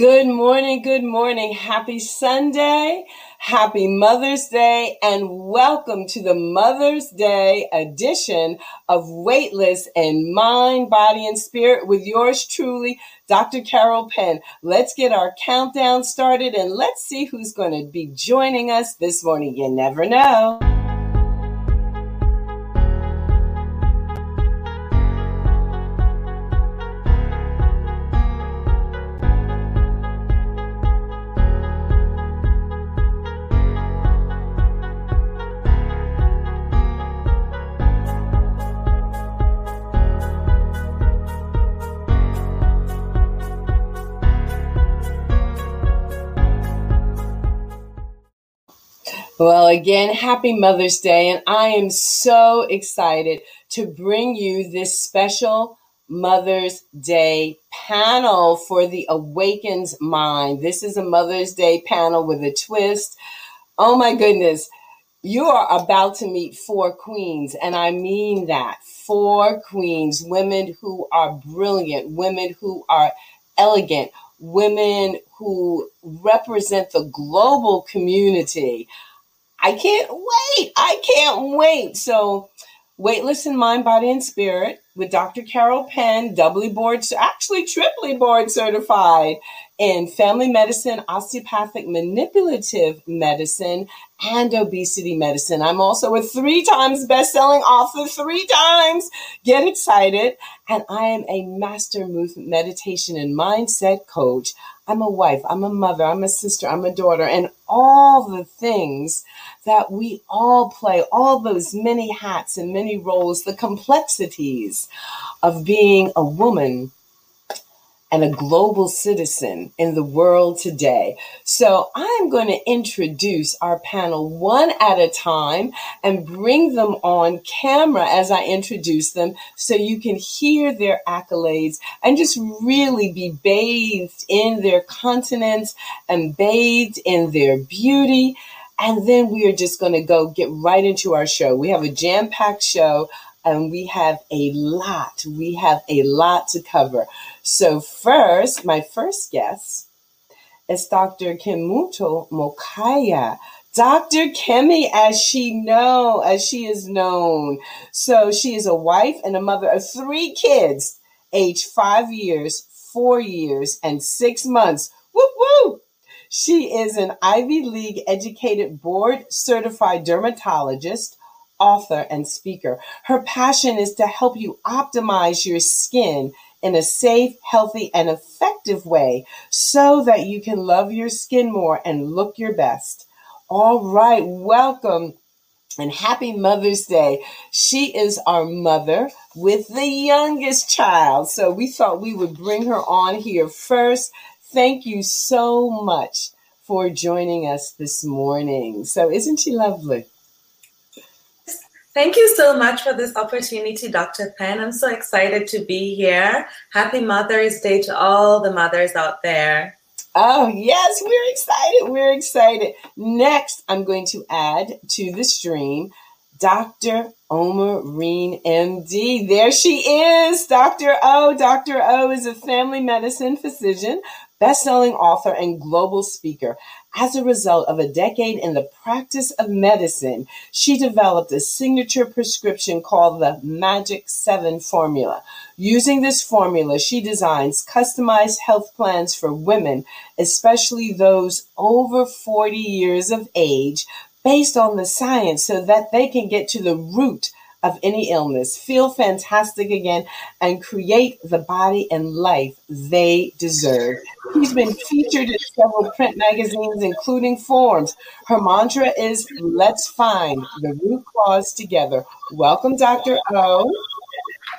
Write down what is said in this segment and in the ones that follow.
Good morning, good morning. Happy Sunday, happy Mother's Day, and welcome to the Mother's Day edition of Weightless in Mind, Body, and Spirit with yours truly, Dr. Carol Penn. Let's get our countdown started and let's see who's going to be joining us this morning. You never know. Well, again, happy Mother's Day. And I am so excited to bring you this special Mother's Day panel for the Awakens Mind. This is a Mother's Day panel with a twist. Oh my goodness. You are about to meet four queens, and I mean that. Four queens, women who are brilliant, women who are elegant, women who represent the global community. I can't wait. I can't wait. So, Weightless in Mind, Body, and Spirit with Dr. Carol Penn, doubly board, actually triply board certified in family medicine, osteopathic manipulative medicine, and obesity medicine. I'm also a three times best-selling author, three times. Get excited. And I am a master movement meditation and mindset coach. I'm a wife, I'm a mother, I'm a sister, I'm a daughter, and all the things that we all play, all those many hats and many roles, the complexities of being a woman and a global citizen in the world today. So I'm going to introduce our panel one at a time and bring them on camera as I introduce them so you can hear their accolades and just really be bathed in their continents and bathed in their beauty. And then we are just going to go get right into our show. We have a jam packed show and we have a lot. We have a lot to cover. So, first, my first guest is Dr. Kemunto Mokaya. Dr. Kemi, as she know, as she is known. So she is a wife and a mother of three kids, age five years, four years, and six months. Woo woo! She is an Ivy League educated board certified dermatologist, author, and speaker. Her passion is to help you optimize your skin in a safe, healthy, and effective way so that you can love your skin more and look your best. All right, welcome and happy Mother's Day. She is our mother with the youngest child. So we thought we would bring her on here first. Thank you so much for joining us this morning. So, isn't she lovely? Thank you so much for this opportunity, Dr. Penn. I'm so excited to be here. Happy Mother's Day to all the mothers out there. Oh, yes, we're excited. We're excited. Next, I'm going to add to the stream Dr. Oma Reen, MD. There she is, Dr. O. Dr. O is a family medicine physician, best-selling author, and global speaker. As a result of a decade in the practice of medicine, she developed a signature prescription called the Magic 7 formula. Using this formula, she designs customized health plans for women, especially those over 40 years of age, based on the science so that they can get to the root of any illness, feel fantastic again, and create the body and life they deserve. He's been featured in several print magazines, including Forbes. Her mantra is Let's find the root cause together. Welcome, Dr. O.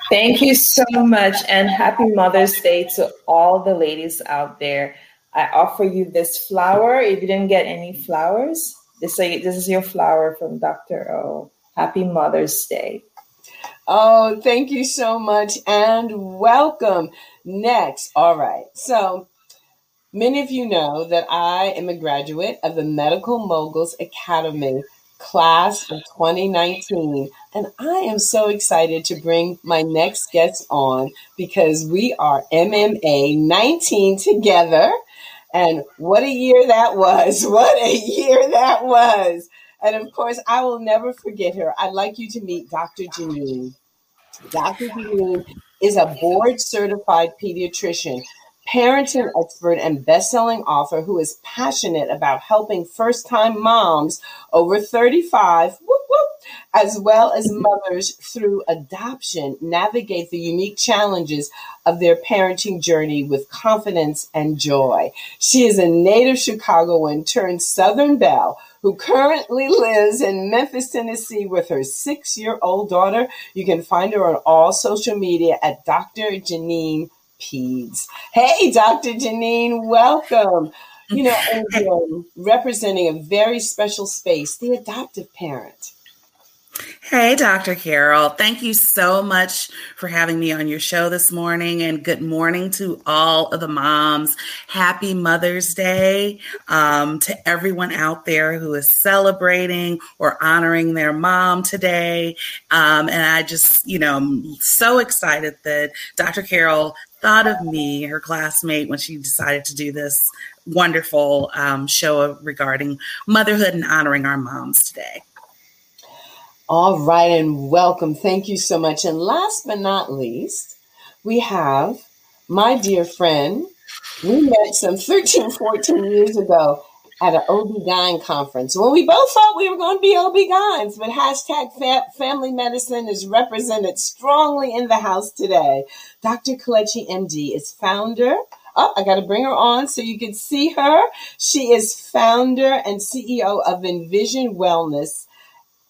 Thank you so much, and happy Mother's Day to all the ladies out there. I offer you this flower. If you didn't get any flowers, this is your flower from Dr. O. Happy Mother's Day. Oh, thank you so much and welcome. Next, all right. So, many of you know that I am a graduate of the Medical Moguls Academy class of 2019. And I am so excited to bring my next guest on because we are MMA 19 together. And what a year that was. What a year that was. And of course, I will never forget her. I'd like you to meet Dr. Janine. Dr. Janine is a board certified pediatrician, parenting expert, and best-selling author who is passionate about helping first-time moms over 35 whoop, whoop, as well as mothers through adoption navigate the unique challenges of their parenting journey with confidence and joy. She is a native Chicagoan turned Southern Belle who currently lives in Memphis, Tennessee with her six year old daughter. You can find her on all social media at Dr. Janine Peds. Hey, Dr. Janine, welcome. You know, and, um, representing a very special space, the adoptive parent. Hey, Dr. Carol. Thank you so much for having me on your show this morning. And good morning to all of the moms. Happy Mother's Day um, to everyone out there who is celebrating or honoring their mom today. Um, and I just, you know, I'm so excited that Dr. Carol thought of me, her classmate, when she decided to do this wonderful um, show regarding motherhood and honoring our moms today. All right, and welcome. Thank you so much. And last but not least, we have my dear friend. We met some 13, 14 years ago at an OB-GYN conference when we both thought we were going to be OB-GYNs, but hashtag fa- family medicine is represented strongly in the house today. Dr. Kelechi MD is founder Oh, I got to bring her on so you can see her. She is founder and CEO of Envision Wellness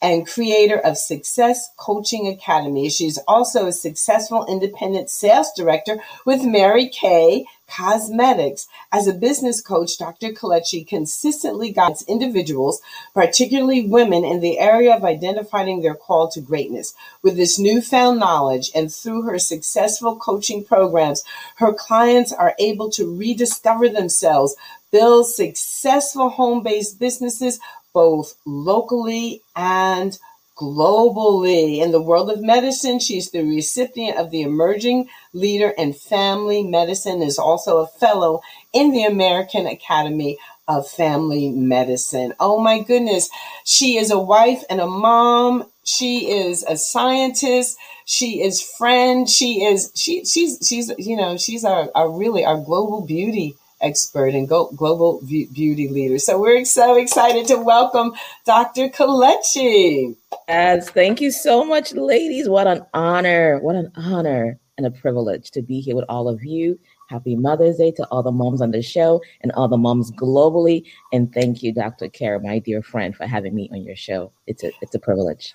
and creator of Success Coaching Academy. She's also a successful independent sales director with Mary Kay Cosmetics. As a business coach, Dr. Kelechi consistently guides individuals, particularly women, in the area of identifying their call to greatness. With this newfound knowledge and through her successful coaching programs, her clients are able to rediscover themselves, build successful home based businesses both locally and globally. In the world of medicine, she's the recipient of the Emerging Leader in Family Medicine, is also a fellow in the American Academy of Family Medicine. Oh my goodness. She is a wife and a mom. She is a scientist. She is friend. She is she she's she's you know, she's our, our really our global beauty expert and global beauty leader. So we're so excited to welcome Dr. Kelechi. As thank you so much, ladies. What an honor. What an honor and a privilege to be here with all of you. Happy Mother's Day to all the moms on the show and all the moms globally. And thank you, Dr. Kara, my dear friend, for having me on your show. It's a it's a privilege.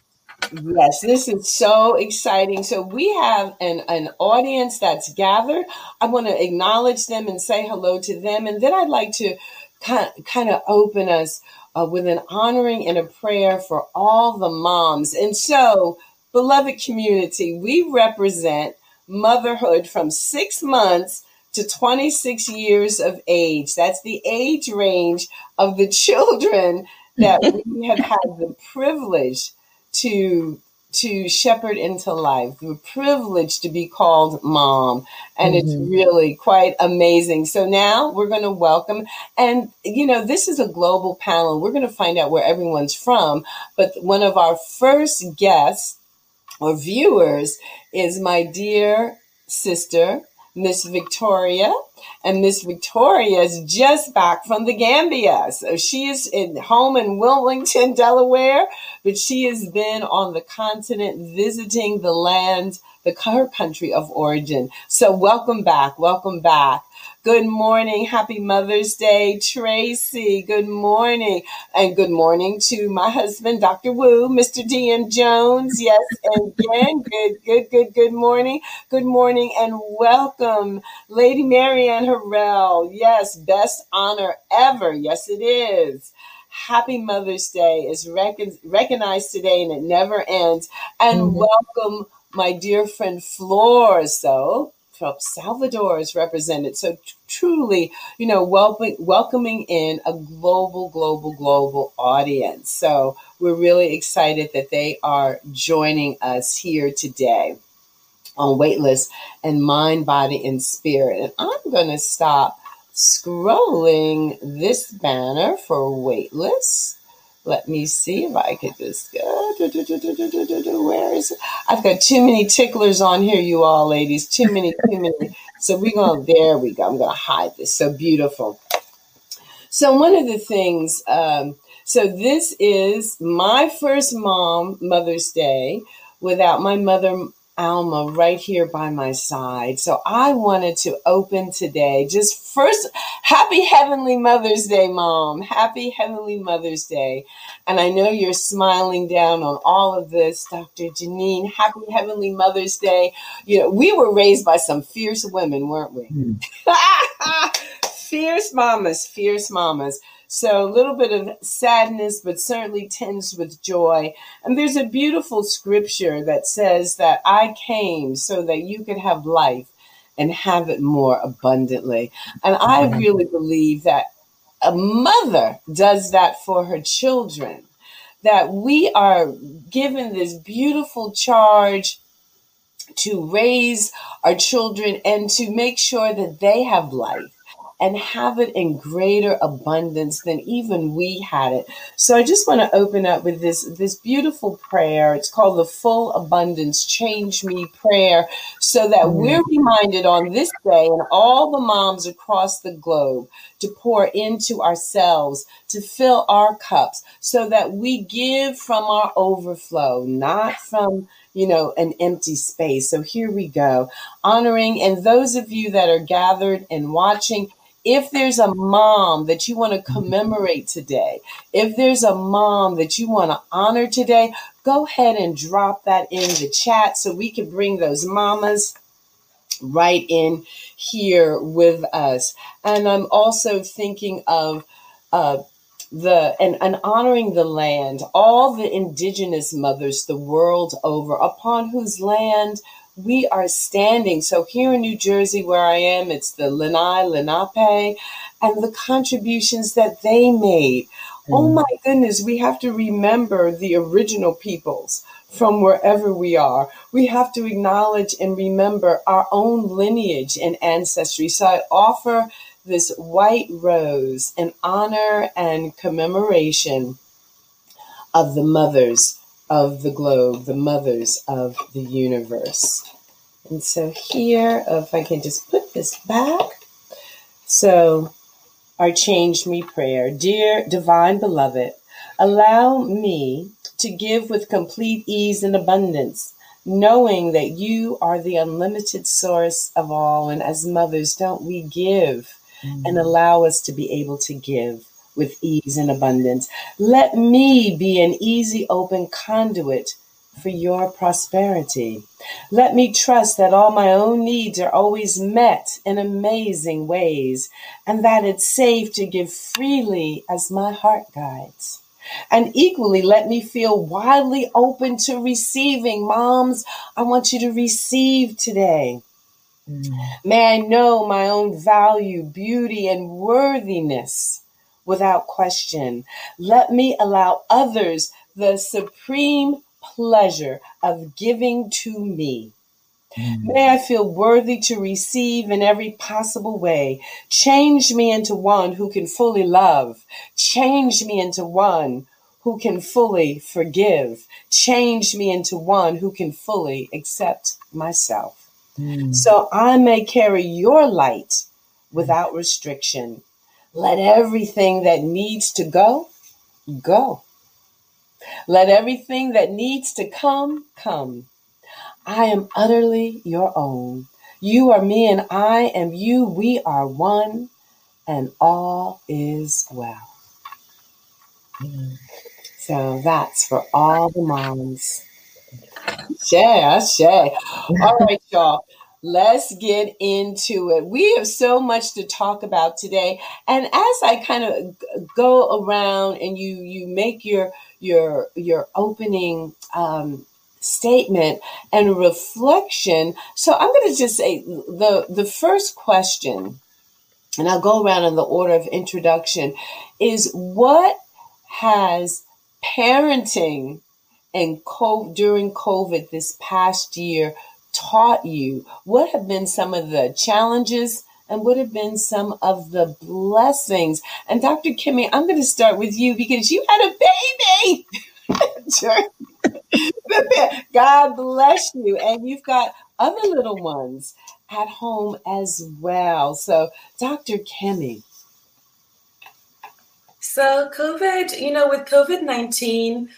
Yes, this is so exciting. So we have an, an audience that's gathered. I want to acknowledge them and say hello to them. And then I'd like to kind, kind of open us uh, with an honoring and a prayer for all the moms. And so, beloved community, we represent motherhood from six months to 26 years of age. That's the age range of the children that we have had the privilege to to shepherd into life, the privilege to be called mom. And mm-hmm. it's really quite amazing. So now we're going to welcome, and you know, this is a global panel. We're going to find out where everyone's from. But one of our first guests or viewers is my dear sister, Miss Victoria. And Miss Victoria is just back from the Gambia. So she is in home in Wilmington, Delaware, but she has been on the continent visiting the land, the her country of origin. So welcome back. Welcome back. Good morning. Happy Mother's Day, Tracy. Good morning. And good morning to my husband, Dr. Wu, Mr. DM Jones. Yes, and again, good, good, good, good morning. Good morning and welcome, Lady Marianne Harrell. Yes, best honor ever. Yes, it is. Happy Mother's Day is rec- recognized today and it never ends. And mm-hmm. welcome my dear friend Flor. So from Salvador is represented. So truly, you know, welcoming welcoming in a global, global, global audience. So we're really excited that they are joining us here today on Weightless in Mind, Body, and Spirit. And I'm going to stop scrolling this banner for weightless. Let me see if I could just go. Where is it? I've got too many ticklers on here, you all ladies. Too many, too many. So we're going, there we go. I'm going to hide this. So beautiful. So one of the things, um, so this is my first mom Mother's Day without my mother Alma right here by my side. So I wanted to open today just first, happy Heavenly Mother's Day, Mom. Happy Heavenly Mother's Day. And I know you're smiling down on all of this, Dr. Janine. Happy Heavenly Mother's Day. You know, we were raised by some fierce women, weren't we? Mm. fierce mamas, fierce mamas. So a little bit of sadness, but certainly tinged with joy. And there's a beautiful scripture that says that I came so that you could have life and have it more abundantly. And I really believe that a mother does that for her children. That we are given this beautiful charge to raise our children and to make sure that they have life and have it in greater abundance than even we had it. So I just want to open up with this this beautiful prayer. It's called the Full Abundance Change Me prayer so that mm-hmm. we're reminded on this day and all the moms across the globe to pour into ourselves, to fill our cups so that we give from our overflow, not from you know, an empty space. So here we go. Honoring, and those of you that are gathered and watching, if there's a mom that you want to commemorate today, if there's a mom that you want to honor today, go ahead and drop that in the chat so we can bring those mamas right in here with us. And I'm also thinking of uh, the and, and honoring the land, all the indigenous mothers the world over, upon whose land we are standing. So here in New Jersey, where I am, it's the Lenni Lenape and the contributions that they made. Mm. Oh my goodness, we have to remember the original peoples from wherever we are. We have to acknowledge and remember our own lineage and ancestry. So I offer this white rose in honor and commemoration of the mothers of the globe, the mothers of the universe. And so here, if I can just put this back. So, our Change Me prayer. Dear Divine Beloved, allow me to give with complete ease and abundance, knowing that you are the unlimited source of all. And as mothers, don't we give mm. and allow us to be able to give? With ease and abundance. Let me be an easy, open conduit for your prosperity. Let me trust that all my own needs are always met in amazing ways and that it's safe to give freely as my heart guides. And equally, let me feel widely open to receiving. Moms, I want you to receive today. Mm. May I know my own value, beauty, and worthiness without question. Let me allow others the supreme pleasure of giving to me. Mm. May I feel worthy to receive in every possible way. Change me into one who can fully love. Change me into one who can fully forgive. Change me into one who can fully accept myself. Mm. So I may carry your light without restriction. Let everything that needs to go, go. Let everything that needs to come, come. I am utterly your own. You are me and I am you. We are one and all is well. So that's for all the moms. Share, share. All right, y'all. Let's get into it. We have so much to talk about today. And as I kind of go around and you you make your your your opening um, statement and reflection, so I'm going to just say the the first question, and I'll go around in the order of introduction, is what has parenting and co- during COVID this past year taught you? What have been some of the challenges, and what have been some of the blessings? And Dr. Kimmy, I'm going to start with you because you had a baby. God bless you. And you've got other little ones at home as well. So, Dr. Kimmy. So, COVID, you know, with COVID 19,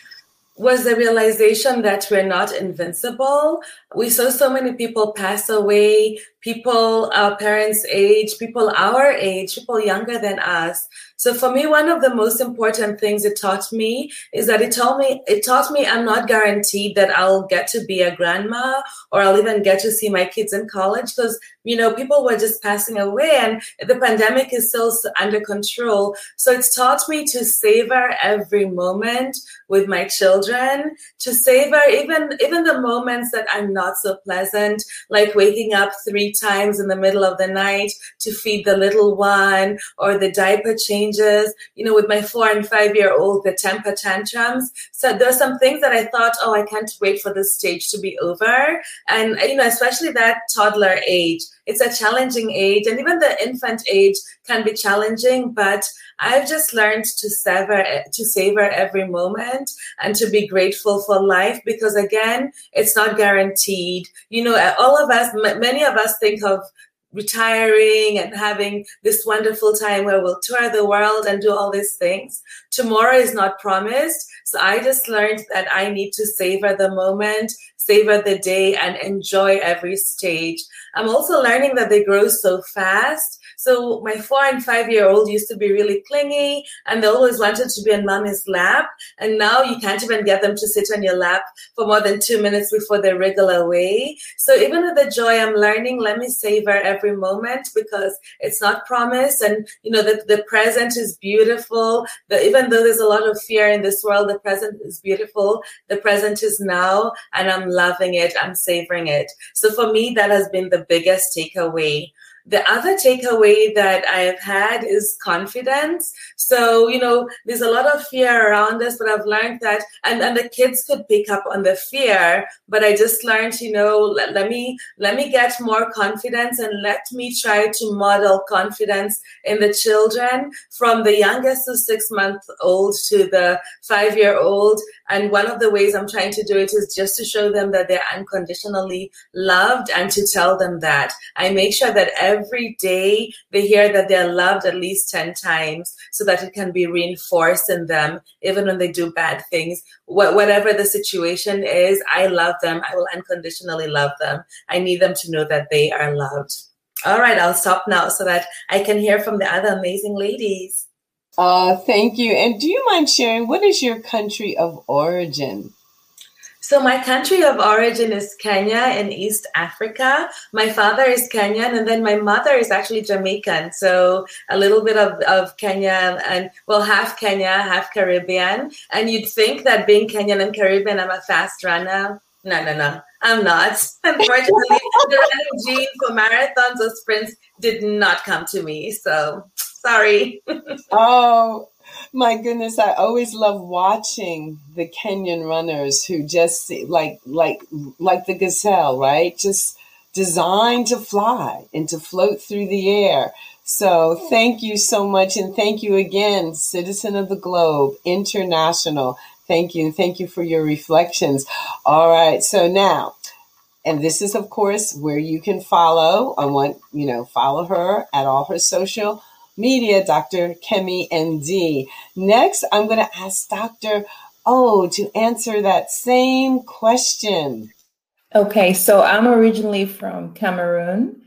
was the realization that we're not invincible. We saw so many people pass away, people our parents' age, people our age, people younger than us. So for me, one of the most important things it taught me is that it told me it taught me I'm not guaranteed that I'll get to be a grandma or I'll even get to see my kids in college because you know people were just passing away and the pandemic is still under control. So it's taught me to savor every moment with my children, to savor even even the moments that i'm not so pleasant, like waking up three times in the middle of the night to feed the little one or the diaper changes, you know, with my four and five year old, the temper tantrums. So there are some things that I thought, oh, I can't wait for this stage to be over. And, you know, especially that toddler age, it's a challenging age. And even the infant age can be challenging, but I've just learned to savor, to savor every moment and to be grateful for life because again, it's not guaranteed. You know, all of us, many of us think of retiring and having this wonderful time where we'll tour the world and do all these things. Tomorrow is not promised. So I just learned that I need to savor the moment, savor the day, and enjoy every stage. I'm also learning that they grow so fast so my four and five year old used to be really clingy and they always wanted to be on mommy's lap. And now you can't even get them to sit on your lap for more than two minutes before they wriggle away. So even with the joy I'm learning, let me savor every moment because it's not promised. And you know, the, the present is beautiful. The, even though there's a lot of fear in this world, the present is beautiful. The present is now and I'm loving it. I'm savoring it. So for me, that has been the biggest takeaway the other takeaway that I have had is confidence. So, you know, there's a lot of fear around us, but I've learned that, and, and the kids could pick up on the fear, but I just learned, you know, let, let me, let me get more confidence and let me try to model confidence in the children from the youngest to six month old to the five year old. And one of the ways I'm trying to do it is just to show them that they're unconditionally loved and to tell them that. I make sure that every day they hear that they're loved at least 10 times so that it can be reinforced in them, even when they do bad things. Wh- whatever the situation is, I love them. I will unconditionally love them. I need them to know that they are loved. All right, I'll stop now so that I can hear from the other amazing ladies. Uh, thank you. And do you mind sharing what is your country of origin? So my country of origin is Kenya in East Africa. My father is Kenyan, and then my mother is actually Jamaican. So a little bit of, of Kenya and well, half Kenya, half Caribbean. And you'd think that being Kenyan and Caribbean, I'm a fast runner. No, no, no. I'm not. Unfortunately, the running gene for marathons or sprints did not come to me. So Sorry. oh my goodness! I always love watching the Kenyan runners who just like like like the gazelle, right? Just designed to fly and to float through the air. So thank you so much, and thank you again, Citizen of the Globe International. Thank you, thank you for your reflections. All right, so now and this is of course where you can follow i want you know follow her at all her social Media, Dr. Kemi MD. Next, I'm going to ask Dr. O to answer that same question. Okay, so I'm originally from Cameroon.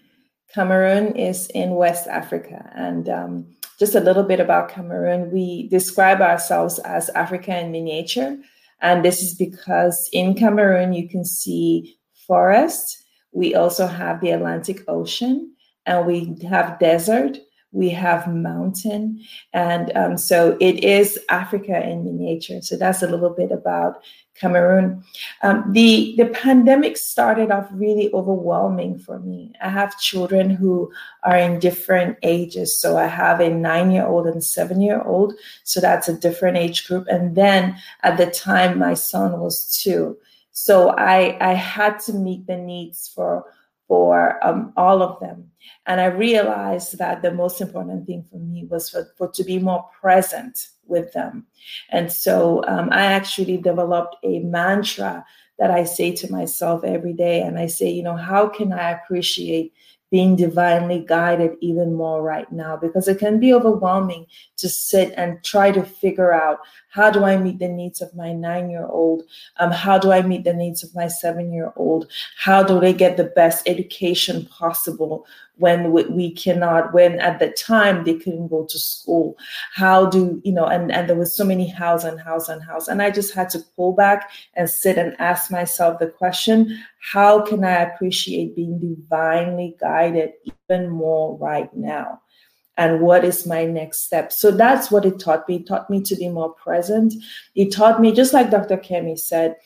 Cameroon is in West Africa. And um, just a little bit about Cameroon, we describe ourselves as Africa in miniature. And this is because in Cameroon, you can see forest. We also have the Atlantic Ocean and we have desert we have mountain. And um, so it is africa in miniature so that's a little bit about cameroon. Um, the the pandemic started off really overwhelming for me. I have children who are in different ages. So i have a nine year old and seven year old so that's a different age group. And then at the time my son was two. So i i had to meet the needs for for um, all of them. And I realized that the most important thing for me was for, for to be more present with them. And so um, I actually developed a mantra that I say to myself every day. And I say, you know, how can I appreciate being divinely guided even more right now because it can be overwhelming to sit and try to figure out how do I meet the needs of my nine year old? Um, how do I meet the needs of my seven year old? How do they get the best education possible when we cannot, when at the time they couldn't go to school? How do, you know, and, and there was so many house and house and house. And I just had to pull back and sit and ask myself the question how can I appreciate being divinely guided even more right now? and what is my next step so that's what it taught me it taught me to be more present it taught me just like dr kemi said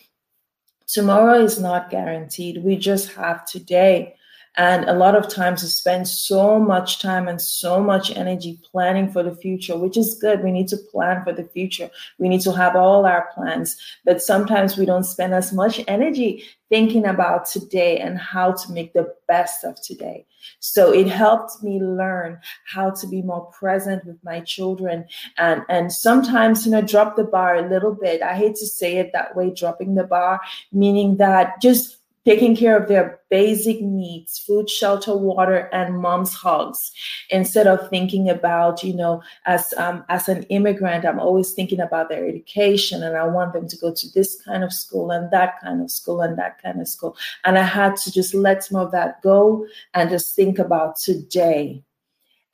tomorrow is not guaranteed we just have today and a lot of times we spend so much time and so much energy planning for the future, which is good. We need to plan for the future. We need to have all our plans. But sometimes we don't spend as much energy thinking about today and how to make the best of today. So it helped me learn how to be more present with my children and and sometimes you know drop the bar a little bit. I hate to say it that way dropping the bar meaning that just taking care of their basic needs food shelter water and mom's hugs. Instead of thinking about you know as um, as an immigrant i'm always thinking about their education and i want them to go to this kind of school and that kind of school and that kind of school. And i had to just let some of that go and just think about today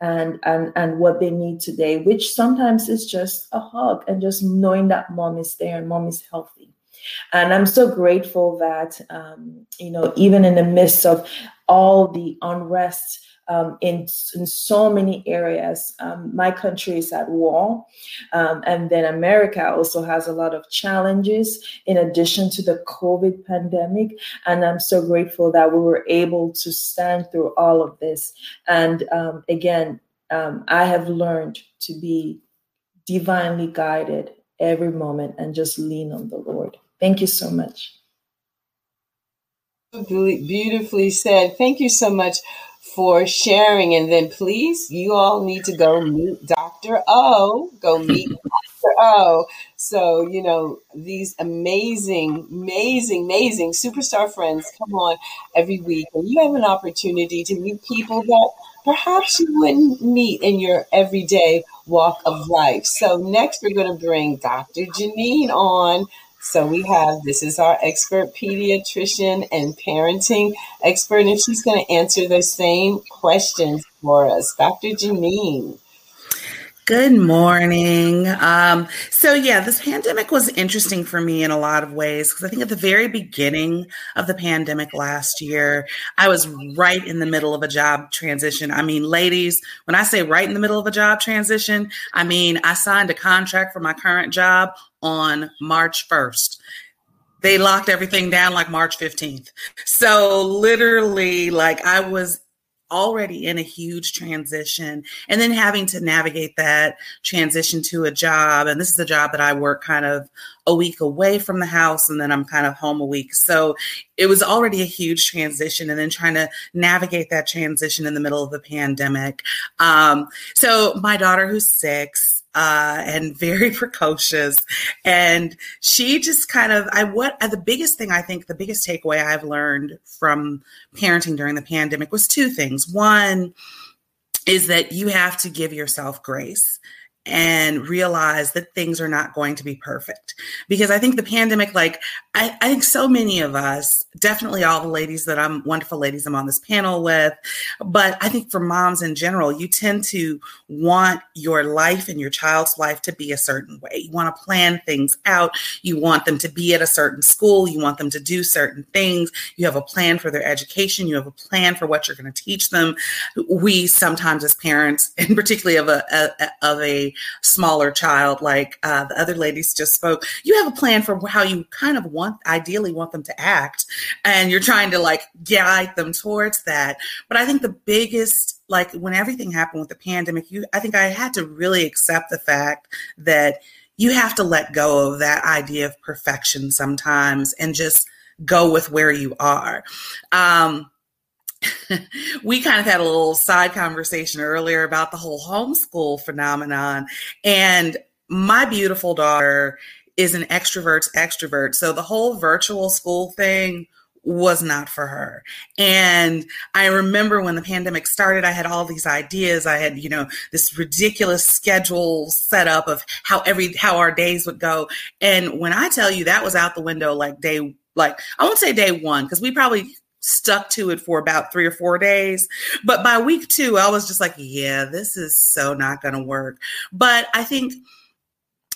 and and and what they need today which sometimes is just a hug and just knowing that mom is there and mom is healthy and I'm so grateful that, um, you know, even in the midst of all the unrest um, in, in so many areas, um, my country is at war. Um, and then America also has a lot of challenges in addition to the COVID pandemic. And I'm so grateful that we were able to stand through all of this. And um, again, um, I have learned to be divinely guided every moment and just lean on the Lord. Thank you so much. Beautifully said. Thank you so much for sharing. And then please, you all need to go meet Dr. O. Go meet Dr. O. So, you know, these amazing, amazing, amazing superstar friends come on every week. And you have an opportunity to meet people that perhaps you wouldn't meet in your everyday walk of life. So, next, we're going to bring Dr. Janine on so we have this is our expert pediatrician and parenting expert, and she's going to answer the same questions for us. Dr. Janine. Good morning. Um, so, yeah, this pandemic was interesting for me in a lot of ways because I think at the very beginning of the pandemic last year, I was right in the middle of a job transition. I mean, ladies, when I say right in the middle of a job transition, I mean, I signed a contract for my current job on March 1st they locked everything down like March 15th. So literally like I was already in a huge transition and then having to navigate that transition to a job and this is a job that I work kind of a week away from the house and then I'm kind of home a week. So it was already a huge transition and then trying to navigate that transition in the middle of the pandemic. Um, so my daughter who's 6 uh, and very precocious. And she just kind of, I what uh, the biggest thing I think the biggest takeaway I've learned from parenting during the pandemic was two things. One is that you have to give yourself grace and realize that things are not going to be perfect. Because I think the pandemic, like, I, I, think so many of us, definitely all the ladies that I'm, wonderful ladies I'm on this panel with, but I think for moms in general, you tend to want your life and your child's life to be a certain way. You want to plan things out. You want them to be at a certain school. You want them to do certain things. You have a plan for their education. You have a plan for what you're going to teach them. We sometimes, as parents, and particularly of a, a of a smaller child, like uh, the other ladies just spoke, you have a plan for how you kind of want, ideally want them to act. And you're trying to like guide them towards that. But I think the biggest, like when everything happened with the pandemic, you, I think I had to really accept the fact that you have to let go of that idea of perfection sometimes and just go with where you are. Um, we kind of had a little side conversation earlier about the whole homeschool phenomenon. And my beautiful daughter is an extrovert's extrovert. So the whole virtual school thing was not for her. And I remember when the pandemic started, I had all these ideas. I had, you know, this ridiculous schedule set up of how every, how our days would go. And when I tell you that was out the window, like day, like I won't say day one, because we probably stuck to it for about three or four days. But by week two, I was just like, yeah, this is so not going to work. But I think,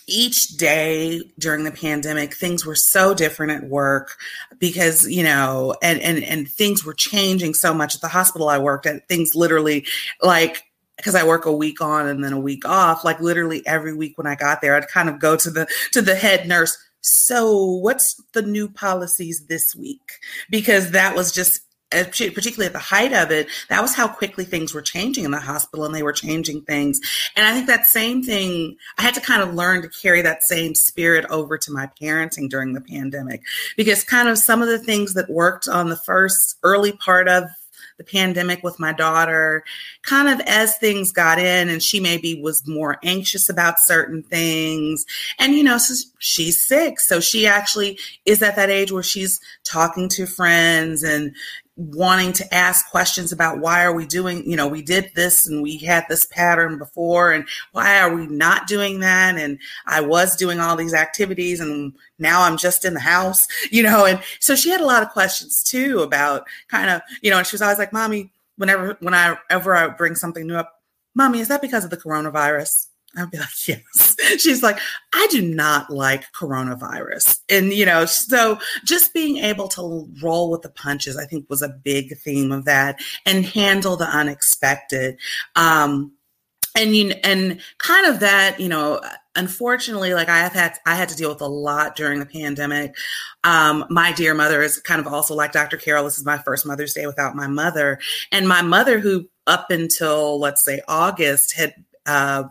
each day during the pandemic things were so different at work because you know and and and things were changing so much at the hospital i worked at things literally like because I work a week on and then a week off, like literally every week when I got there, I'd kind of go to the to the head nurse. So, what's the new policies this week? Because that was just uh, particularly at the height of it, that was how quickly things were changing in the hospital and they were changing things. And I think that same thing, I had to kind of learn to carry that same spirit over to my parenting during the pandemic because kind of some of the things that worked on the first early part of the pandemic with my daughter, kind of as things got in and she maybe was more anxious about certain things. And, you know, she's sick. So she actually is at that age where she's talking to friends and, wanting to ask questions about why are we doing you know we did this and we had this pattern before and why are we not doing that? And i was doing all these activities and now i'm just in the house you know and so she had a lot of questions too about kind of you know and she was always like mommy whenever when i ever i bring something new up mommy is that because of the coronavirus I'd be like, yes. She's like, I do not like coronavirus. And, you know, so just being able to roll with the punches, I think was a big theme of that and handle the unexpected. Um, and you and kind of that, you know, unfortunately, like I have had, I had to deal with a lot during the pandemic. Um, my dear mother is kind of also like Dr. Carol. This is my first Mother's Day without my mother, and my mother, who up until let's say August had uh,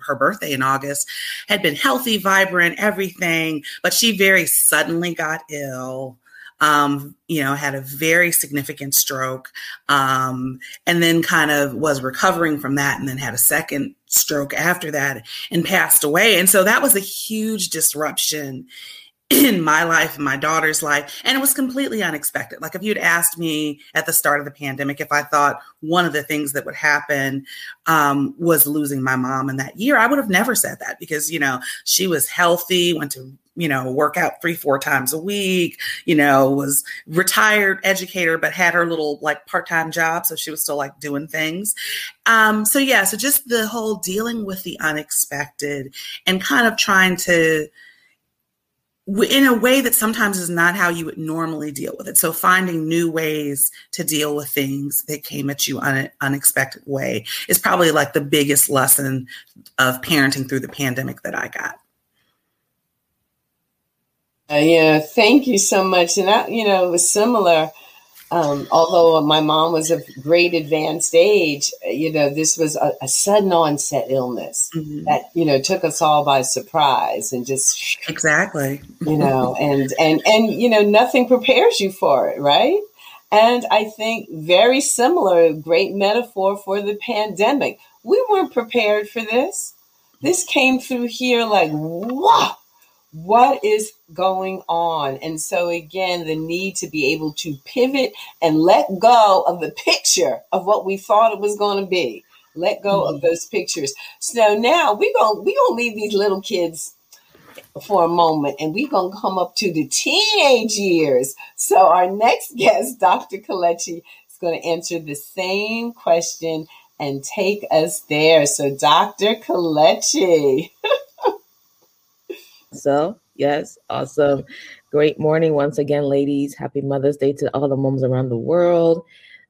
her birthday in August, had been healthy, vibrant, everything, but she very suddenly got ill. Um, you know, had a very significant stroke, um, and then kind of was recovering from that, and then had a second stroke after that and passed away. And so that was a huge disruption in my life and my daughter's life. And it was completely unexpected. Like if you'd asked me at the start of the pandemic if I thought one of the things that would happen um, was losing my mom in that year, I would have never said that because, you know, she was healthy, went to you know, work out three, four times a week, you know, was retired educator, but had her little like part-time job. So she was still like doing things. Um, so yeah, so just the whole dealing with the unexpected and kind of trying to in a way that sometimes is not how you would normally deal with it. So finding new ways to deal with things that came at you on an unexpected way is probably like the biggest lesson of parenting through the pandemic that I got. Uh, yeah, thank you so much. And that, you know, it was similar um, although my mom was of great advanced age, you know, this was a, a sudden onset illness mm-hmm. that you know took us all by surprise and just exactly, you know, and and and you know, nothing prepares you for it, right? And I think very similar, great metaphor for the pandemic. We weren't prepared for this. This came through here like wow what is going on? And so, again, the need to be able to pivot and let go of the picture of what we thought it was going to be. Let go mm-hmm. of those pictures. So now we're going we gonna leave these little kids for a moment and we're going to come up to the teenage years. So, our next guest, Dr. Kelechi, is going to answer the same question and take us there. So, Dr. Kelechi. So, yes, awesome. Great morning once again, ladies. Happy Mother's Day to all the moms around the world.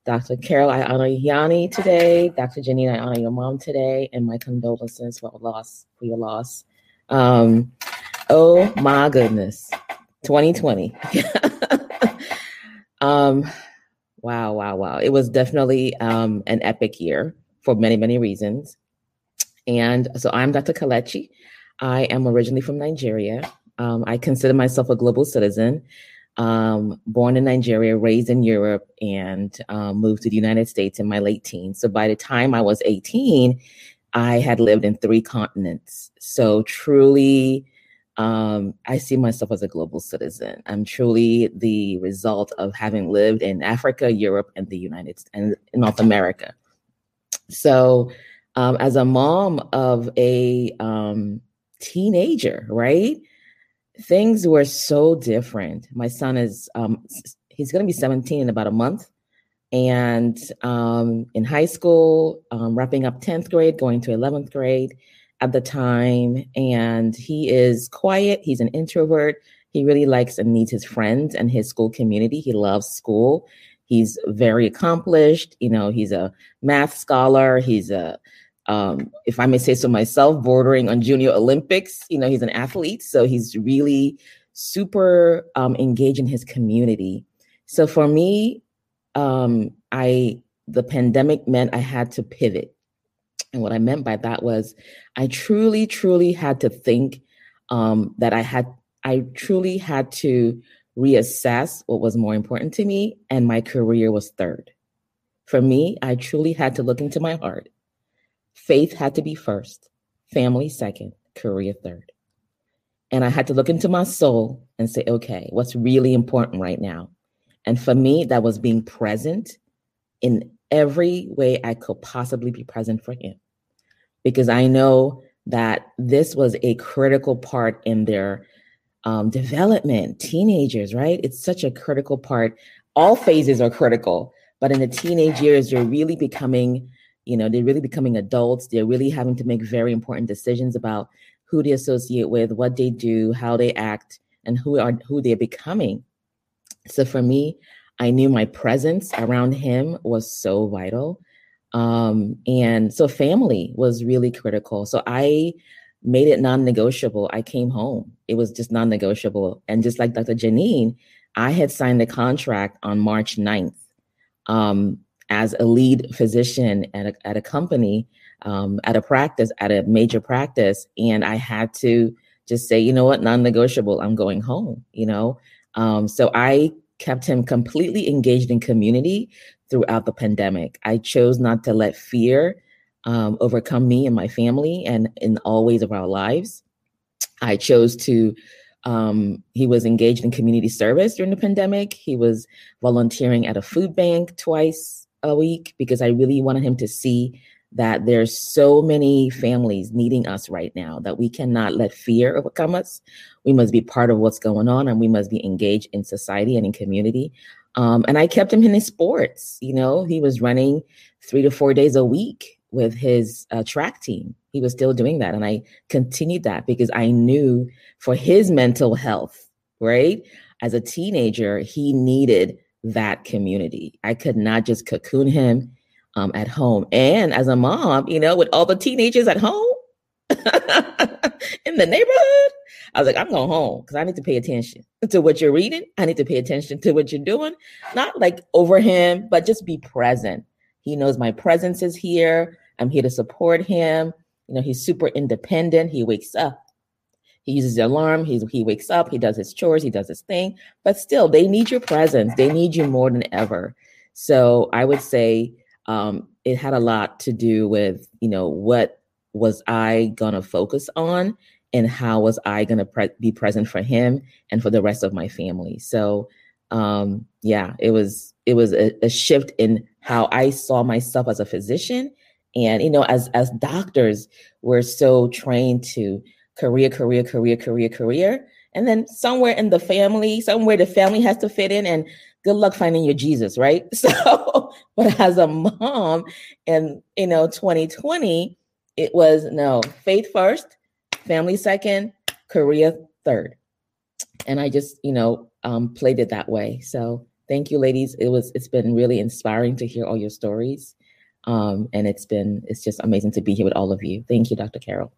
Dr. Carol, I honor Yanni today. Dr. Janine, I honor your mom today, and my condolences for loss for your loss. Um, oh my goodness, 2020. um, wow, wow, wow. It was definitely um, an epic year for many, many reasons. And so I'm Dr. Kelechi. I am originally from Nigeria. Um, I consider myself a global citizen. Um, born in Nigeria, raised in Europe, and um, moved to the United States in my late teens. So by the time I was 18, I had lived in three continents. So truly, um, I see myself as a global citizen. I'm truly the result of having lived in Africa, Europe, and the United States and North America. So, um, as a mom of a um, teenager, right? Things were so different. My son is um, he's going to be 17 in about a month, and um, in high school, um, wrapping up 10th grade, going to 11th grade at the time. And he is quiet, he's an introvert. He really likes and needs his friends and his school community. He loves school. He's very accomplished. You know, he's a math scholar. He's a, um, if I may say so myself, bordering on junior Olympics. You know, he's an athlete. So he's really super um, engaged in his community. So for me, um, I the pandemic meant I had to pivot. And what I meant by that was I truly, truly had to think um, that I had, I truly had to reassess what was more important to me, and my career was third. For me, I truly had to look into my heart. Faith had to be first, family second, career third. And I had to look into my soul and say, okay, what's really important right now? And for me, that was being present in every way I could possibly be present for him. Because I know that this was a critical part in their um, development, teenagers, right? It's such a critical part. All phases are critical, but in the teenage years, you're really becoming, you know, they're really becoming adults. They're really having to make very important decisions about who they associate with, what they do, how they act, and who are who they're becoming. So for me, I knew my presence around him was so vital. Um, and so family was really critical. So I made it non-negotiable. I came home. It was just non-negotiable. And just like Dr. Janine, I had signed the contract on March 9th um, as a lead physician at a, at a company, um, at a practice, at a major practice. And I had to just say, you know what, non-negotiable, I'm going home, you know? Um, so I kept him completely engaged in community throughout the pandemic. I chose not to let fear um, overcome me and my family and in all ways of our lives. I chose to, um, he was engaged in community service during the pandemic. He was volunteering at a food bank twice a week because I really wanted him to see that there's so many families needing us right now that we cannot let fear overcome us. We must be part of what's going on and we must be engaged in society and in community. Um, and I kept him in his sports. You know, he was running three to four days a week with his uh, track team. He was still doing that. And I continued that because I knew for his mental health, right? As a teenager, he needed that community. I could not just cocoon him um, at home. And as a mom, you know, with all the teenagers at home in the neighborhood, I was like, I'm going home because I need to pay attention to what you're reading. I need to pay attention to what you're doing, not like over him, but just be present. He knows my presence is here. I'm here to support him. You know, he's super independent. He wakes up. He uses the alarm. He's, he wakes up. He does his chores. He does his thing. But still, they need your presence. They need you more than ever. So I would say um, it had a lot to do with you know what was i going to focus on and how was i going to pre- be present for him and for the rest of my family so um, yeah it was it was a, a shift in how i saw myself as a physician and you know as as doctors we're so trained to career career career career career and then somewhere in the family somewhere the family has to fit in and good luck finding your Jesus, right? So, but as a mom and you know, 2020, it was no faith first, family second, career third. And I just, you know, um, played it that way. So thank you, ladies. It was, it's been really inspiring to hear all your stories. Um, and it's been, it's just amazing to be here with all of you. Thank you, Dr. Carol.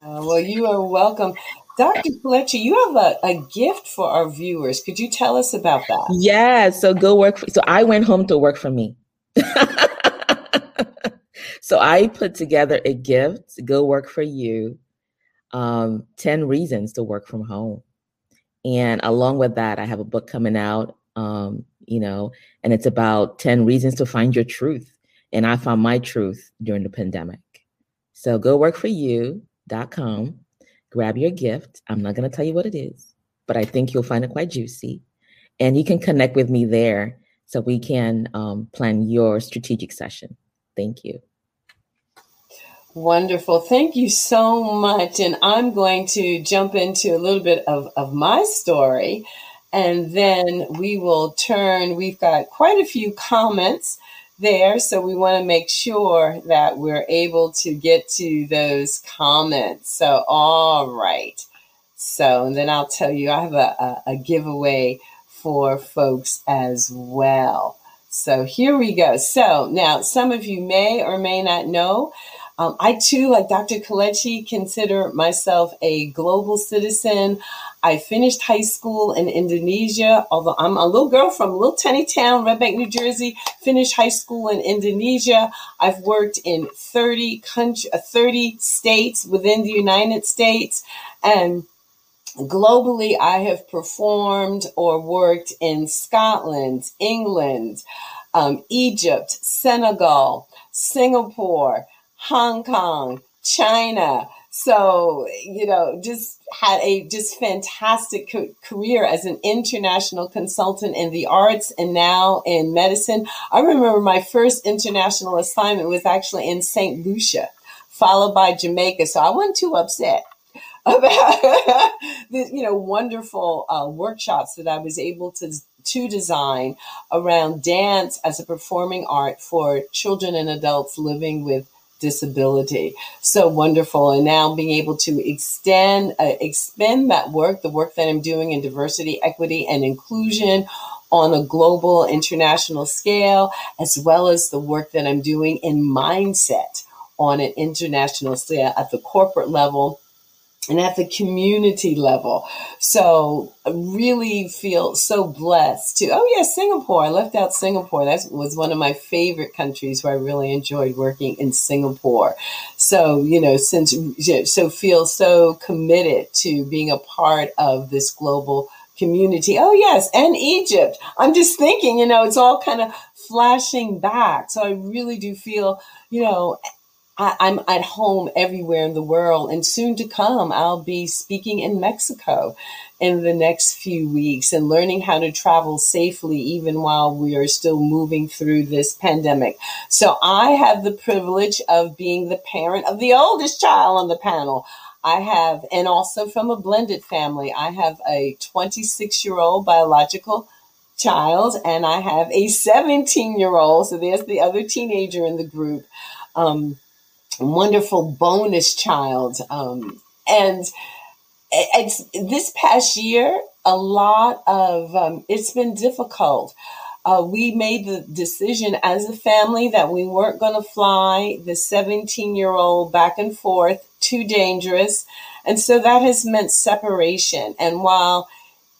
Uh, well, you are welcome. Dr. Fletcher, you have a, a gift for our viewers. Could you tell us about that? Yeah, so go work. For, so I went home to work for me. so I put together a gift, go work for you. Um, 10 reasons to work from home. And along with that, I have a book coming out, um, you know, and it's about 10 reasons to find your truth. And I found my truth during the pandemic. So go work for you.com, grab your gift. I'm not going to tell you what it is, but I think you'll find it quite juicy. And you can connect with me there so we can um, plan your strategic session. Thank you. Wonderful. Thank you so much. And I'm going to jump into a little bit of, of my story and then we will turn. We've got quite a few comments there, so we want to make sure that we're able to get to those comments. So, all right. So, and then I'll tell you, I have a, a, a giveaway for folks as well. So, here we go. So, now some of you may or may not know um, I too, like Dr. Kelechi, consider myself a global citizen. I finished high school in Indonesia, although I'm a little girl from a little tiny town, Red Bank, New Jersey. Finished high school in Indonesia. I've worked in 30 country, uh, 30 states within the United States, and globally, I have performed or worked in Scotland, England, um, Egypt, Senegal, Singapore. Hong Kong, China. So, you know, just had a just fantastic co- career as an international consultant in the arts and now in medicine. I remember my first international assignment was actually in St. Lucia, followed by Jamaica. So I wasn't too upset about the you know wonderful uh, workshops that I was able to to design around dance as a performing art for children and adults living with disability. So wonderful. And now being able to extend, uh, expend that work, the work that I'm doing in diversity, equity, and inclusion on a global international scale, as well as the work that I'm doing in mindset on an international scale at the corporate level and at the community level. So I really feel so blessed to, oh yeah, Singapore. I left out Singapore. That was one of my favorite countries where I really enjoyed working in Singapore. So, you know, since, so feel so committed to being a part of this global community. Oh yes. And Egypt. I'm just thinking, you know, it's all kind of flashing back. So I really do feel, you know, I, am at home everywhere in the world, and soon to come, I'll be speaking in Mexico in the next few weeks and learning how to travel safely, even while we are still moving through this pandemic. So I have the privilege of being the parent of the oldest child on the panel. I have, and also from a blended family, I have a 26 year old biological child and I have a 17 year old. So there's the other teenager in the group. Um, wonderful bonus child. Um, and it's this past year, a lot of um, it's been difficult. Uh, we made the decision as a family that we weren't going to fly the 17 year old back and forth, too dangerous. And so that has meant separation. And while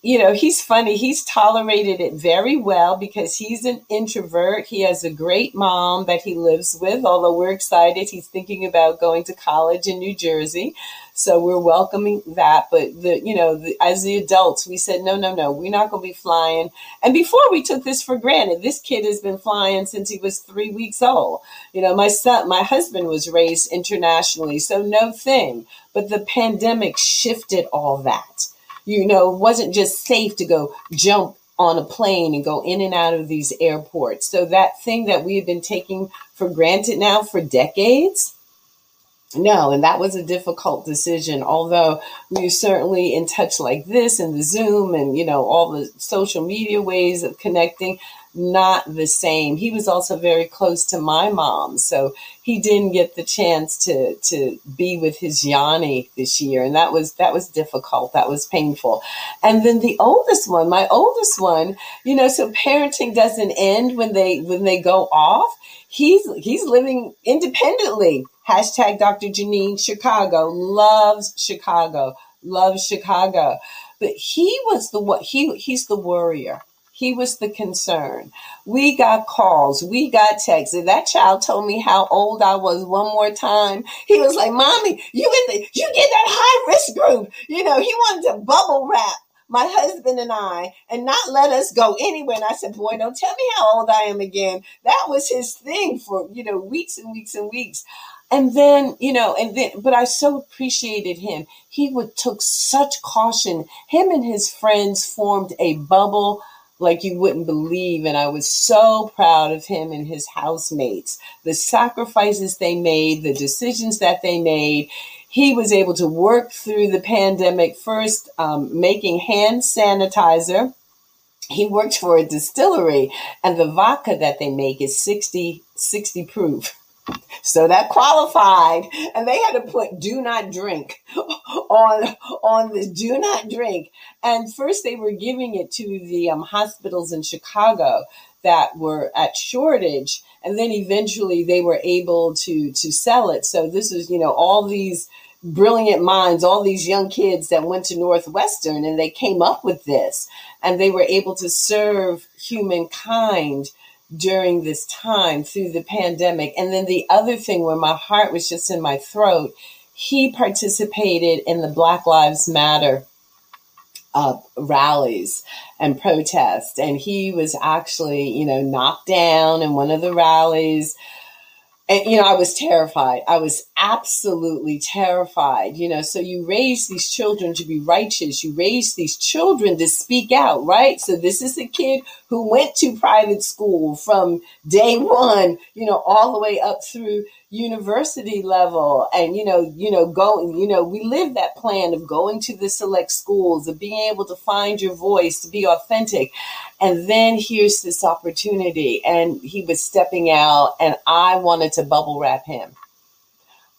you know, he's funny. He's tolerated it very well because he's an introvert. He has a great mom that he lives with, although we're excited. He's thinking about going to college in New Jersey. So we're welcoming that. But the, you know, the, as the adults, we said, no, no, no, we're not going to be flying. And before we took this for granted, this kid has been flying since he was three weeks old. You know, my son, my husband was raised internationally, so no thing. But the pandemic shifted all that you know, it wasn't just safe to go jump on a plane and go in and out of these airports. So that thing that we have been taking for granted now for decades. No, and that was a difficult decision. Although we are certainly in touch like this and the Zoom and, you know, all the social media ways of connecting, not the same. He was also very close to my mom, so he didn't get the chance to to be with his Yanni this year, and that was that was difficult. That was painful. And then the oldest one, my oldest one, you know, so parenting doesn't end when they when they go off. He's he's living independently. Hashtag Dr. Janine Chicago loves Chicago, loves Chicago. But he was the what he he's the warrior he was the concern. We got calls, we got texts. That child told me how old I was one more time. He was like, Mommy, you in the you get that high risk group. You know, he wanted to bubble wrap my husband and I, and not let us go anywhere. And I said, Boy, don't tell me how old I am again. That was his thing for, you know, weeks and weeks and weeks. And then, you know, and then, but I so appreciated him. He would took such caution. Him and his friends formed a bubble like you wouldn't believe. And I was so proud of him and his housemates, the sacrifices they made, the decisions that they made. He was able to work through the pandemic first, um, making hand sanitizer. He worked for a distillery, and the vodka that they make is 60, 60 proof. So that qualified, and they had to put "do not drink" on on the "do not drink." And first, they were giving it to the um, hospitals in Chicago that were at shortage, and then eventually they were able to to sell it. So this is you know all these brilliant minds, all these young kids that went to Northwestern, and they came up with this, and they were able to serve humankind during this time through the pandemic. And then the other thing where my heart was just in my throat, he participated in the Black Lives Matter uh, rallies and protests. And he was actually, you know, knocked down in one of the rallies and you know i was terrified. I was absolutely terrified you know. So you raise these children to be righteous. You raise these children to speak out right? So this is a kid who went to private school from day one you know all the way up through university level and you know you know going you know we live that plan of going to the select schools of being able to find your voice to be authentic. And then here's this opportunity. And he was stepping out and i wanted to bubble wrap him.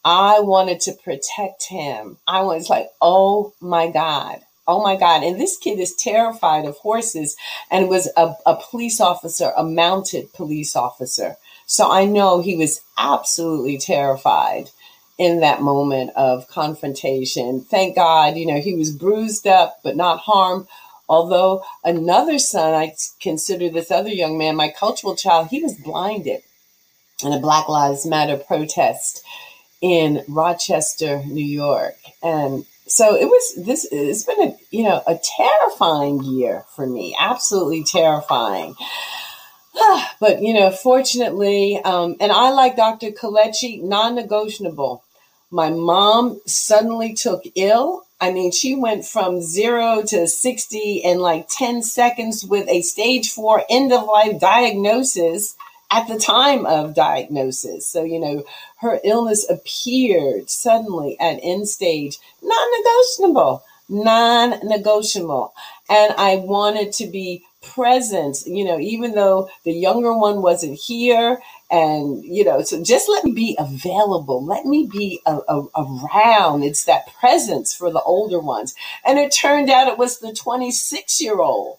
I wanted to protect him. I was like oh my god. Oh my God. And this kid is terrified of horses and was a, a police officer, a mounted police officer. So I know he was absolutely terrified in that moment of confrontation. Thank God, you know, he was bruised up but not harmed. Although another son, I consider this other young man, my cultural child, he was blinded in a Black Lives Matter protest in Rochester, New York. And so it was this it's been a you know a terrifying year for me absolutely terrifying but you know, fortunately, um, and I like Dr. Kelechi, non-negotiable. My mom suddenly took ill. I mean, she went from zero to 60 in like 10 seconds with a stage four end of life diagnosis at the time of diagnosis. So, you know, her illness appeared suddenly at end stage, non negotiable, non negotiable. And I wanted to be presence, you know, even though the younger one wasn't here. And, you know, so just let me be available. Let me be a, a, around. It's that presence for the older ones. And it turned out it was the 26 year old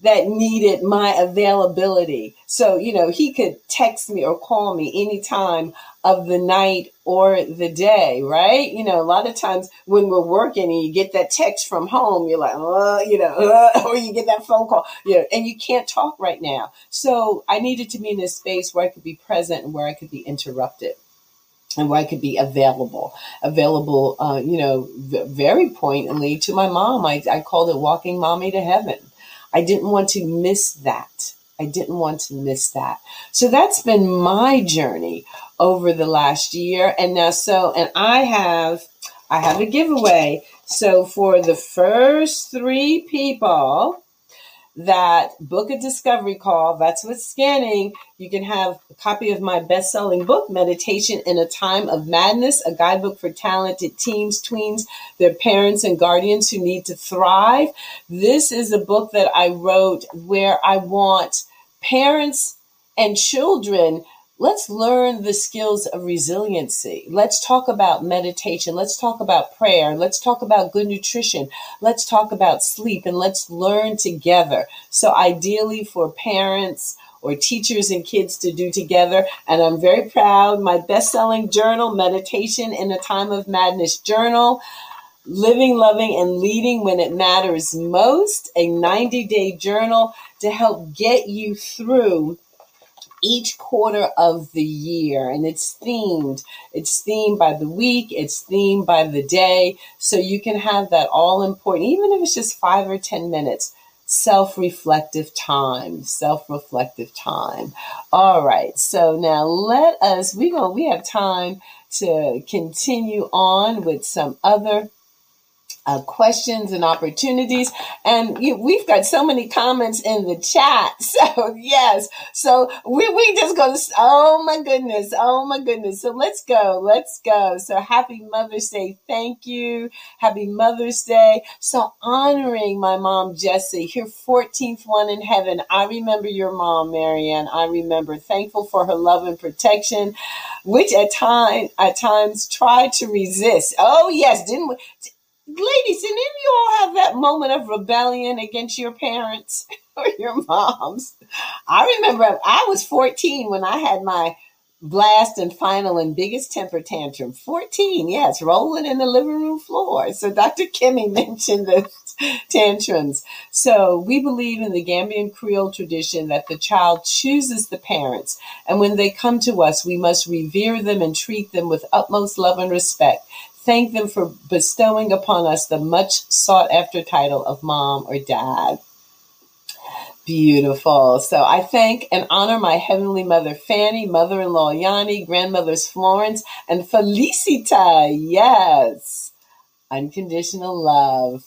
that needed my availability. So, you know, he could text me or call me any time of the night or the day, right? You know, a lot of times when we're working and you get that text from home, you're like, uh, you know, uh, or you get that phone call, you know, and you can't talk right now. So I needed to be in a space where I could be present and where I could be interrupted and where I could be available, available, uh, you know, v- very pointedly to my mom. I, I called it walking mommy to heaven I didn't want to miss that. I didn't want to miss that. So that's been my journey over the last year. And now, so, and I have, I have a giveaway. So for the first three people that book a discovery call. That's what's scanning. You can have a copy of my best selling book, Meditation in a Time of Madness, a guidebook for talented teens, tweens, their parents, and guardians who need to thrive. This is a book that I wrote where I want parents and children let's learn the skills of resiliency. Let's talk about meditation. Let's talk about prayer. Let's talk about good nutrition. Let's talk about sleep and let's learn together. So ideally for parents, or teachers and kids to do together. And I'm very proud. My best selling journal, Meditation in a Time of Madness Journal, Living, Loving, and Leading When It Matters Most, a 90 day journal to help get you through each quarter of the year and it's themed. It's themed by the week, it's themed by the day. So you can have that all important, even if it's just five or 10 minutes. Self reflective time, self reflective time. All right, so now let us, we go, we have time to continue on with some other uh, questions and opportunities. And you, we've got so many comments in the chat. So yes, so we we just go. Oh my goodness, oh my goodness. So let's go, let's go. So happy Mother's Day, thank you. Happy Mother's Day. So honoring my mom Jessie, her 14th one in heaven. I remember your mom, Marianne. I remember. Thankful for her love and protection, which at time at times tried to resist. Oh yes, didn't we? Ladies, didn't you all have that moment of rebellion against your parents or your moms? I remember I was 14 when I had my blast and final and biggest temper tantrum. 14, yes, rolling in the living room floor. So Dr. Kimmy mentioned the tantrums. So we believe in the Gambian Creole tradition that the child chooses the parents. And when they come to us, we must revere them and treat them with utmost love and respect thank them for bestowing upon us the much sought after title of mom or dad. Beautiful. So I thank and honor my heavenly mother Fanny, mother in law Yanni, grandmothers Florence and Felicita. Yes. Unconditional love.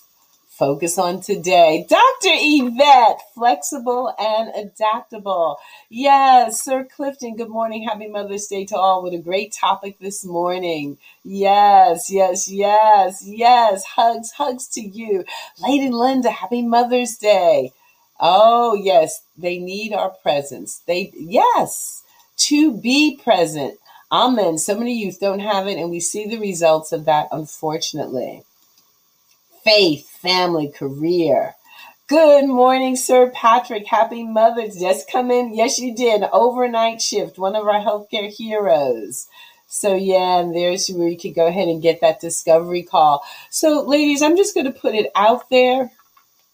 Focus on today. Dr. Yvette, flexible and adaptable. Yes, Sir Clifton, good morning. Happy Mother's Day to all. What a great topic this morning. Yes, yes, yes, yes. Hugs, hugs to you. Lady Linda, happy Mother's Day. Oh, yes, they need our presence. They, yes, to be present. Amen. So many youth don't have it, and we see the results of that, unfortunately faith, family, career. Good morning, Sir Patrick. Happy Mother's Just come in. Yes, you did. Overnight shift, one of our healthcare heroes. So, yeah, and there's where you could go ahead and get that discovery call. So, ladies, I'm just going to put it out there,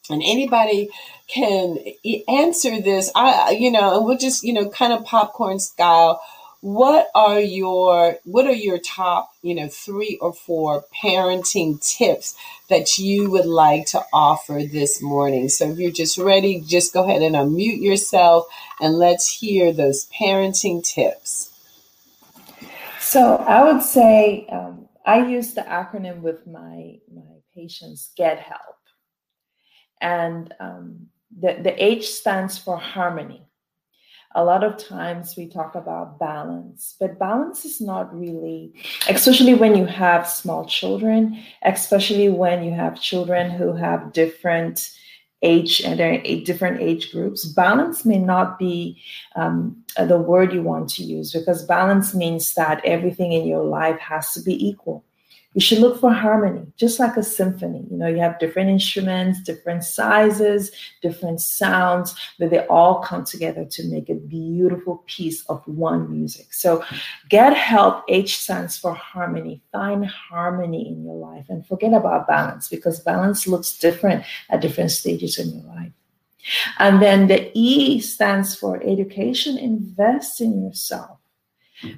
and anybody can answer this. I, you know, and we'll just, you know, kind of popcorn style what are your what are your top you know three or four parenting tips that you would like to offer this morning? So if you're just ready just go ahead and unmute yourself and let's hear those parenting tips. So i would say um, i use the acronym with my my patients get help. And um, the, the h stands for harmony a lot of times we talk about balance, but balance is not really, especially when you have small children, especially when you have children who have different age and they're in different age groups. Balance may not be um, the word you want to use because balance means that everything in your life has to be equal you should look for harmony, just like a symphony. You know, you have different instruments, different sizes, different sounds, but they all come together to make a beautiful piece of one music. So get help. H stands for harmony. Find harmony in your life and forget about balance because balance looks different at different stages in your life. And then the E stands for education. Invest in yourself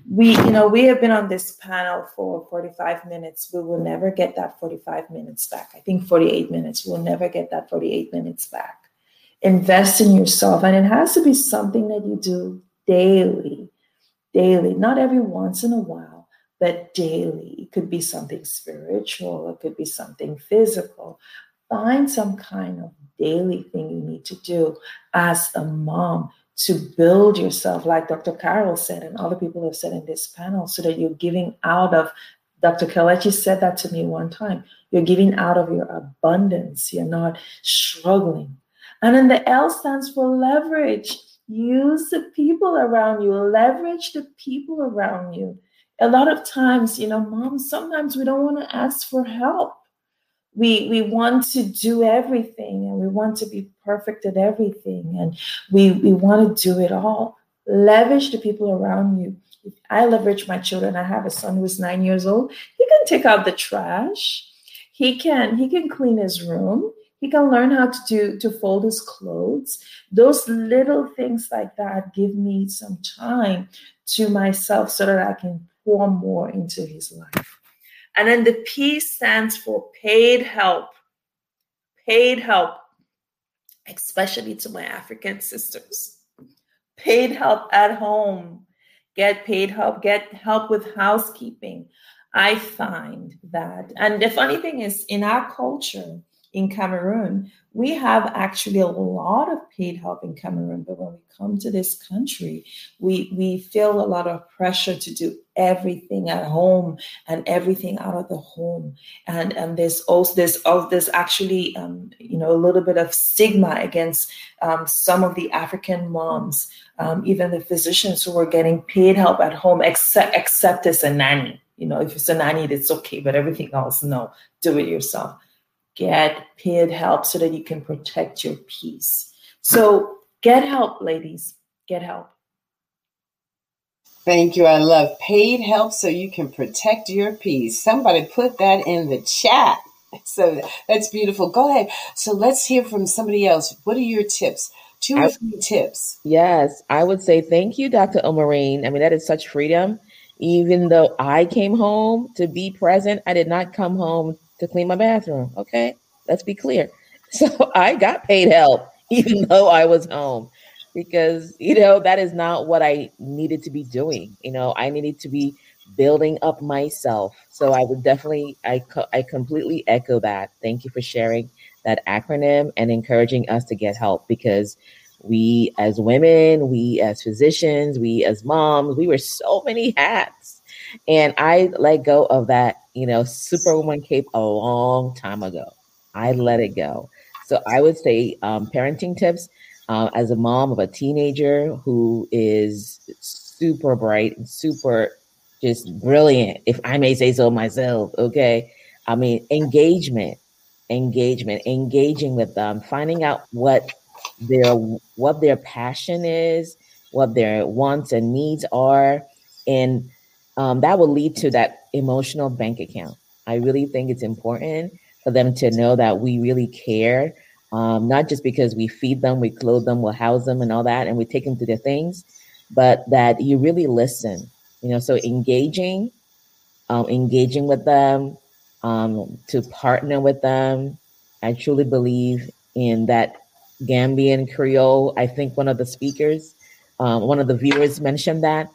we you know we have been on this panel for 45 minutes. We will never get that 45 minutes back. I think 48 minutes. We'll never get that 48 minutes back. Invest in yourself. And it has to be something that you do daily daily. Not every once in a while but daily. It could be something spiritual. It could be something physical. Find some kind of daily thing you need to do as a mom to build yourself, like Dr. Carol said, and other people have said in this panel, so that you're giving out of. Dr. Kelechi said that to me one time. You're giving out of your abundance. You're not struggling. And then the L stands for leverage. Use the people around you, leverage the people around you. A lot of times, you know, moms, sometimes we don't want to ask for help we we want to do everything and we want to be perfect at everything and we we want to do it all. Leverage the people around you. If i leverage my children i have a son who's nine years old. He can take out the trash. He can he can clean his room. He can learn how to do to fold his clothes. Those little things like that give me some time to myself so that I can pour more into his life. And then the P stands for paid help. Paid help, especially to my African sisters. Paid help at home. Get paid help, get help with housekeeping. I find that, and the funny thing is, in our culture, in Cameroon, we have actually a lot of paid help in Cameroon, but when we come to this country, we we feel a lot of pressure to do everything at home and everything out of the home, and and there's also there's oh, there's actually um, you know a little bit of stigma against um, some of the African moms, um, even the physicians who are getting paid help at home, except except as a nanny. You know, if it's a nanny, it's okay, but everything else, no, do it yourself get paid help so that you can protect your peace. So get help, ladies. Get help. Thank you. I love paid help so you can protect your peace. Somebody put that in the chat. So that's beautiful. Go ahead. So let's hear from somebody else. What are your tips? Two or three tips. Yes, I would say thank you, Dr. Omarine. I mean, that is such freedom. Even though I came home to be present, I did not come home to clean my bathroom. Okay, let's be clear. So I got paid help even though I was home because you know that is not what I needed to be doing. You know, I needed to be building up myself. So I would definitely I co- I completely echo that. Thank you for sharing that acronym and encouraging us to get help because we as women, we as physicians, we as moms, we wear so many hats. And I let go of that you know, Superwoman cape a long time ago. I let it go. So I would say um, parenting tips uh, as a mom of a teenager who is super bright and super just brilliant, if I may say so myself. Okay. I mean, engagement, engagement, engaging with them, finding out what their what their passion is, what their wants and needs are, and um, that will lead to that emotional bank account. I really think it's important for them to know that we really care, um, not just because we feed them, we clothe them, we house them, and all that, and we take them to their things, but that you really listen. You know, so engaging, um, engaging with them, um, to partner with them. I truly believe in that Gambian Creole. I think one of the speakers, um, one of the viewers mentioned that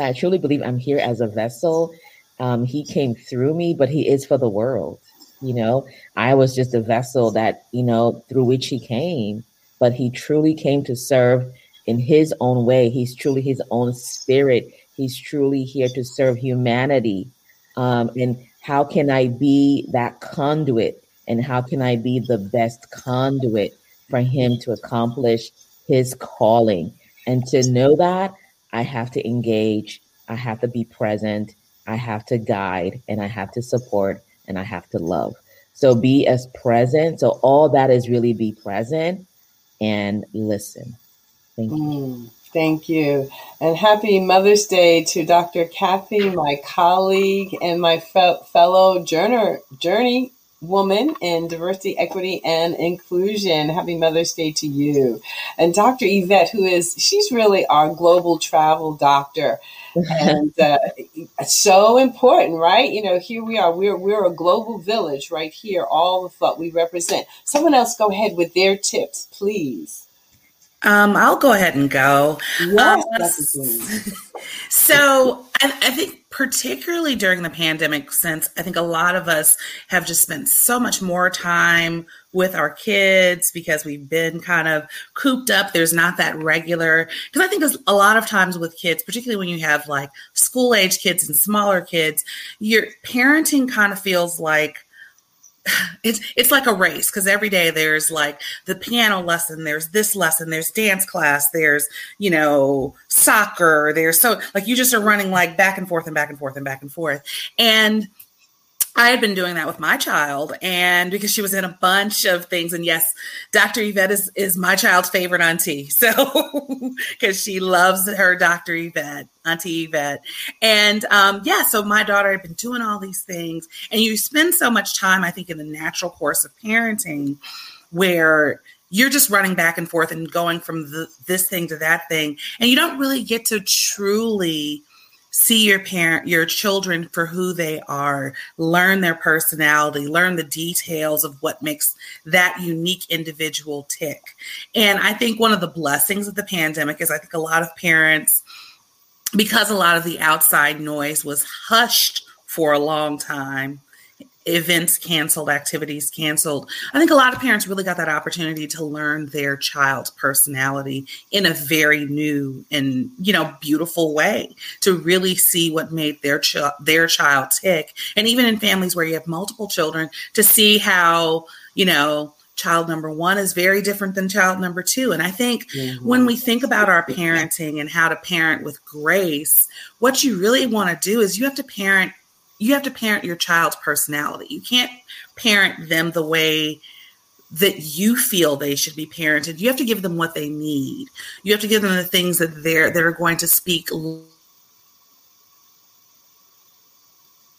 I truly believe I'm here as a vessel. Um, he came through me, but he is for the world. You know, I was just a vessel that, you know, through which he came, but he truly came to serve in his own way. He's truly his own spirit. He's truly here to serve humanity. Um, and how can I be that conduit? And how can I be the best conduit for him to accomplish his calling? And to know that I have to engage, I have to be present, I have to guide, and I have to support, and I have to love. So be as present. So all that is really be present and listen. Thank you. Mm, thank you. And happy Mother's Day to Dr. Kathy, my colleague and my fe- fellow journey, journey woman in diversity, equity, and inclusion. Happy Mother's Day to you. And Dr. Yvette, who is, she's really our global travel doctor. and uh, so important, right? You know, here we are. We're we're a global village right here. All of what we represent. Someone else, go ahead with their tips, please. Um, I'll go ahead and go. Yes, um, so I, I, think particularly during the pandemic, since I think a lot of us have just spent so much more time with our kids because we've been kind of cooped up. There's not that regular because I think a lot of times with kids, particularly when you have like school age kids and smaller kids, your parenting kind of feels like it's it's like a race because every day there's like the piano lesson there's this lesson there's dance class there's you know soccer there's so like you just are running like back and forth and back and forth and back and forth. And I had been doing that with my child, and because she was in a bunch of things, and yes, Dr. Yvette is is my child's favorite auntie, so because she loves her Dr. Yvette, Auntie Yvette, and um, yeah, so my daughter had been doing all these things, and you spend so much time, I think, in the natural course of parenting, where you're just running back and forth and going from the, this thing to that thing, and you don't really get to truly see your parent your children for who they are learn their personality learn the details of what makes that unique individual tick. And i think one of the blessings of the pandemic is i think a lot of parents because a lot of the outside noise was hushed for a long time events canceled, activities canceled. I think a lot of parents really got that opportunity to learn their child's personality in a very new and you know beautiful way to really see what made their ch- their child tick. And even in families where you have multiple children, to see how you know child number one is very different than child number two. And I think mm-hmm. when we think about our parenting and how to parent with grace, what you really want to do is you have to parent you have to parent your child's personality. You can't parent them the way that you feel they should be parented. You have to give them what they need. You have to give them the things that they're that are going to speak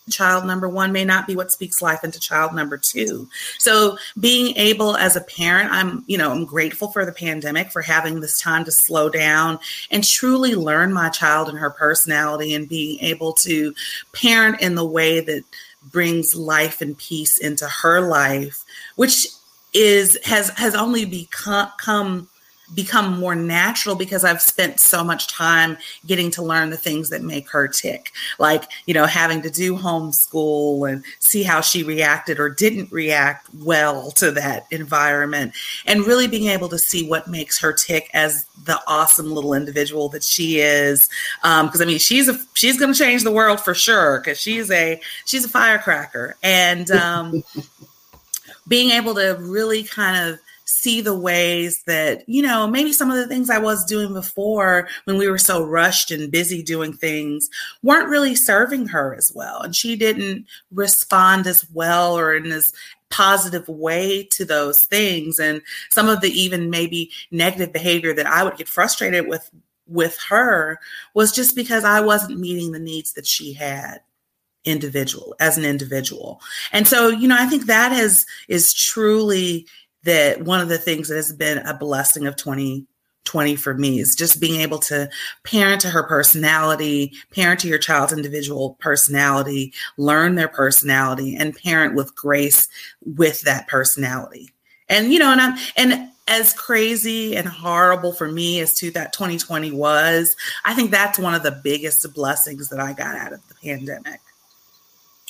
child number one may not be what speaks life into child number two. So being able as a parent, I'm, you know, I'm grateful for the pandemic for having this time to slow down and truly learn my child and her personality and being able to parent in the way that brings life and peace into her life, which is has has only become come become more natural because I've spent so much time getting to learn the things that make her tick. Like, you know, having to do homeschool and see how she reacted or didn't react well to that environment and really being able to see what makes her tick as the awesome little individual that she is. Um, cause I mean, she's a, she's going to change the world for sure. Cause she's a, she's a firecracker and, um, being able to really kind of see the ways that, you know, maybe some of the things I was doing before when we were so rushed and busy doing things weren't really serving her as well. And she didn't respond as well or in as positive way to those things. And some of the even maybe negative behavior that I would get frustrated with with her was just because I wasn't meeting the needs that she had individual as an individual. And so, you know, I think that is is truly that one of the things that has been a blessing of 2020 for me is just being able to parent to her personality, parent to your child's individual personality, learn their personality, and parent with grace with that personality. And you know, and I'm and as crazy and horrible for me as to that 2020 was, I think that's one of the biggest blessings that I got out of the pandemic.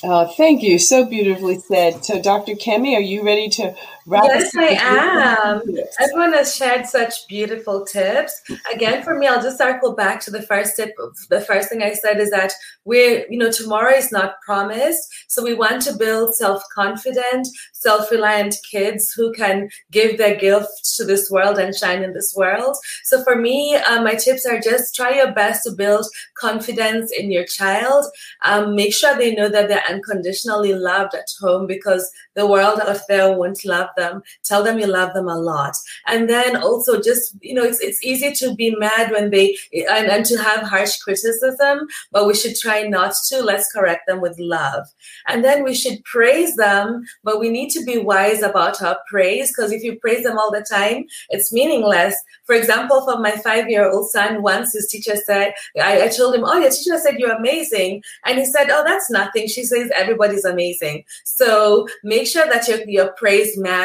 Oh, thank you. So beautifully said. So, Dr. Kemi, are you ready to Yes, I am. Everyone has shared such beautiful tips. Again, for me, I'll just circle back to the first tip. The first thing I said is that we're, you know, tomorrow is not promised. So, we want to build self confident, self reliant kids who can give their gift to this world and shine in this world. So, for me, uh, my tips are just try your best to build confidence in your child. Um, make sure they know that they're unconditionally loved at home because the world out there won't love them. Tell them you love them a lot. And then also just, you know, it's, it's easy to be mad when they, and, and to have harsh criticism, but we should try not to. Let's correct them with love. And then we should praise them, but we need to be wise about our praise because if you praise them all the time, it's meaningless. For example, for my five year old son, once his teacher said, I, I told him, Oh, your teacher said you're amazing. And he said, Oh, that's nothing. She says everybody's amazing. So make sure that your, your praise matters.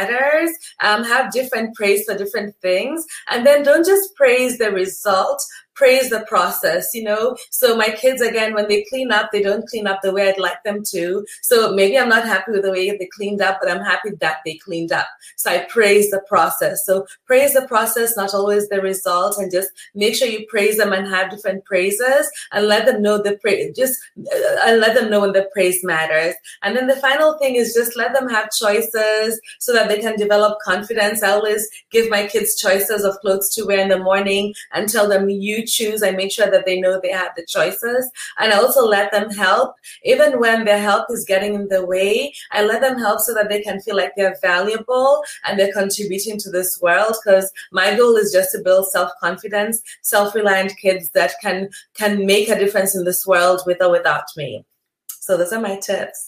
Um, have different praise for different things. And then don't just praise the result, praise the process, you know? So my kids, again, when they clean up, they don't clean up the way I'd like them to. So maybe I'm not happy with the way they cleaned up, but I'm happy that they cleaned up. So I praise the process. So praise the process, not always the result, and just make sure you praise them and have different praises and let them know the praise, just uh, and let them know when the praise matters. And then the final thing is just let them have choices so that they can develop confidence. I always give my kids choices of clothes to wear in the morning and tell them you choose, I make sure that they know they have the choices. And I also let them help, even when their help is getting in the way. I let them help so that they can feel like they're valuable and they're contributing to this world. Because my goal is just to build self confidence, self reliant kids that can can make a difference in this world with or without me. So those are my tips.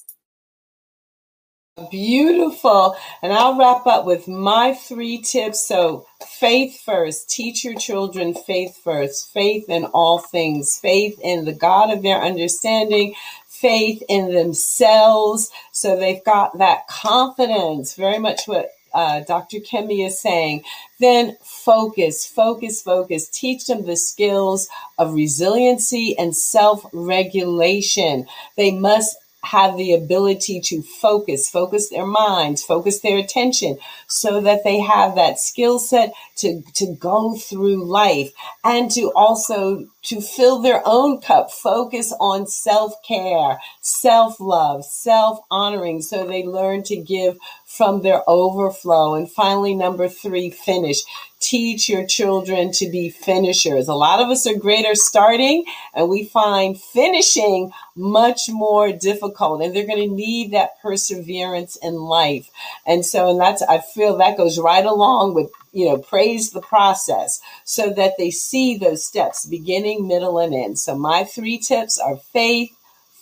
Beautiful. And I'll wrap up with my three tips. So, faith first. Teach your children faith first. Faith in all things. Faith in the God of their understanding. Faith in themselves. So they've got that confidence. Very much what uh, Dr. Kemi is saying. Then focus, focus, focus. Teach them the skills of resiliency and self regulation. They must have the ability to focus, focus their minds, focus their attention so that they have that skill set to, to go through life and to also to fill their own cup, focus on self-care, self-love, self-honoring so they learn to give from their overflow. And finally, number three, finish teach your children to be finishers. A lot of us are great at starting and we find finishing much more difficult and they're going to need that perseverance in life. And so, and that's, I feel that goes right along with, you know, praise the process so that they see those steps beginning, middle, and end. So my three tips are faith,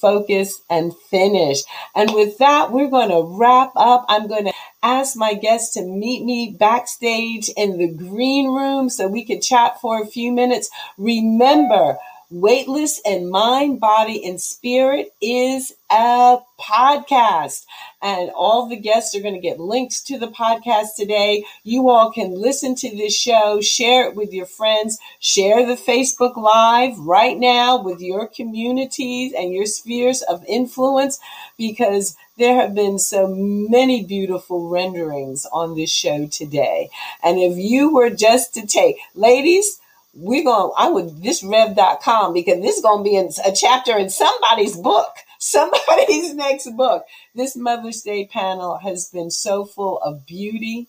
focus, and finish. And with that, we're going to wrap up. I'm going to ask my guests to meet me backstage in the green room so we can chat for a few minutes. Remember, Weightless in Mind, Body, and Spirit is a podcast. And all the guests are going to get links to the podcast today. You all can listen to this show, share it with your friends, share the Facebook Live right now with your communities and your spheres of influence because there have been so many beautiful renderings on this show today. And if you were just to take, ladies, we're going I would this rev.com because this is going to be in a chapter in somebody's book, somebody's next book. This Mother's Day panel has been so full of beauty,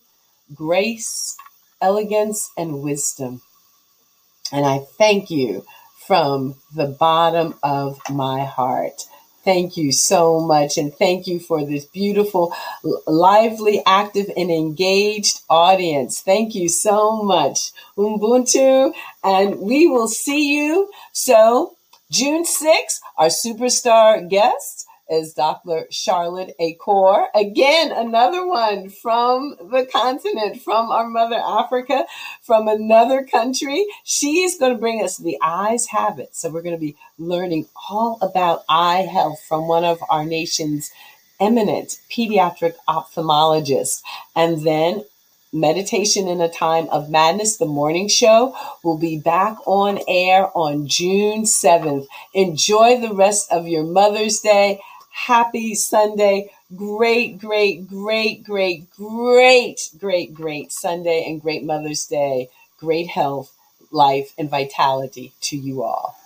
grace, elegance, and wisdom. And I thank you from the bottom of my heart. Thank you so much. And thank you for this beautiful, lively, active, and engaged audience. Thank you so much. Ubuntu. And we will see you. So, June 6th, our superstar guest is Dr. Charlotte Akor. Again, another one from the continent, from our mother Africa, from another country. She's going to bring us the eyes habit. So we're going to be learning all about eye health from one of our nation's eminent pediatric ophthalmologists. And then Meditation in a Time of Madness, the morning show, will be back on air on June 7th. Enjoy the rest of your Mother's Day happy Sunday. Great, great, great, great, great, great, great Sunday and great Mother's Day. Great health, life, and vitality to you all.